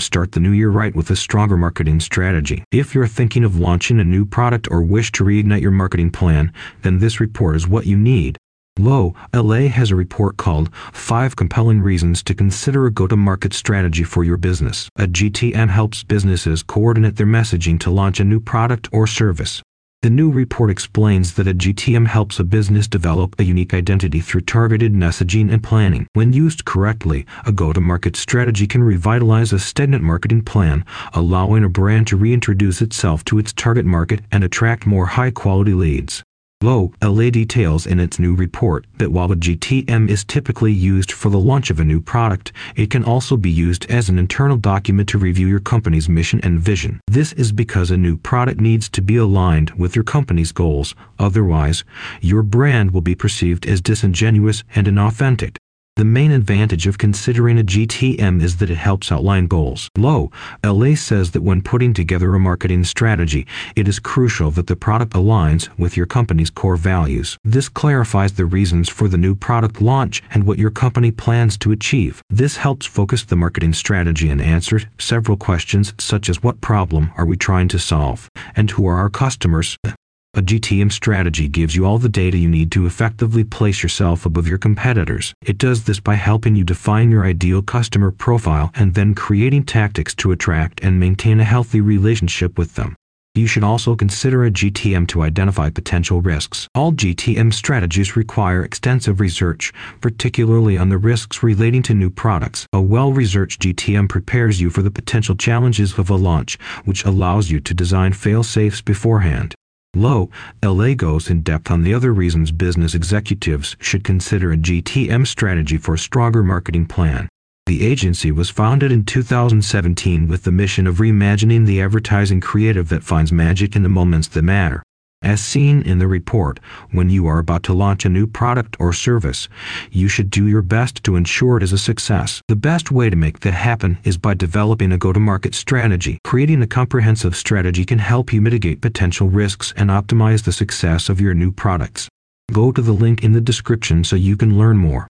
Start the new year right with a stronger marketing strategy. If you're thinking of launching a new product or wish to reignite your marketing plan, then this report is what you need. Lowe, LA has a report called Five Compelling Reasons to Consider a Go to Market Strategy for Your Business. A GTM helps businesses coordinate their messaging to launch a new product or service. The new report explains that a GTM helps a business develop a unique identity through targeted messaging and planning. When used correctly, a go to market strategy can revitalize a stagnant marketing plan, allowing a brand to reintroduce itself to its target market and attract more high quality leads. Lowe, LA details in its new report that while a GTM is typically used for the launch of a new product, it can also be used as an internal document to review your company's mission and vision. This is because a new product needs to be aligned with your company's goals, otherwise, your brand will be perceived as disingenuous and inauthentic. The main advantage of considering a GTM is that it helps outline goals. Lowe, LA says that when putting together a marketing strategy, it is crucial that the product aligns with your company's core values. This clarifies the reasons for the new product launch and what your company plans to achieve. This helps focus the marketing strategy and answer several questions such as what problem are we trying to solve and who are our customers? A GTM strategy gives you all the data you need to effectively place yourself above your competitors. It does this by helping you define your ideal customer profile and then creating tactics to attract and maintain a healthy relationship with them. You should also consider a GTM to identify potential risks. All GTM strategies require extensive research, particularly on the risks relating to new products. A well researched GTM prepares you for the potential challenges of a launch, which allows you to design fail safes beforehand. Lowe, LA goes in depth on the other reasons business executives should consider a GTM strategy for a stronger marketing plan. The agency was founded in 2017 with the mission of reimagining the advertising creative that finds magic in the moments that matter. As seen in the report, when you are about to launch a new product or service, you should do your best to ensure it is a success. The best way to make that happen is by developing a go to market strategy. Creating a comprehensive strategy can help you mitigate potential risks and optimize the success of your new products. Go to the link in the description so you can learn more.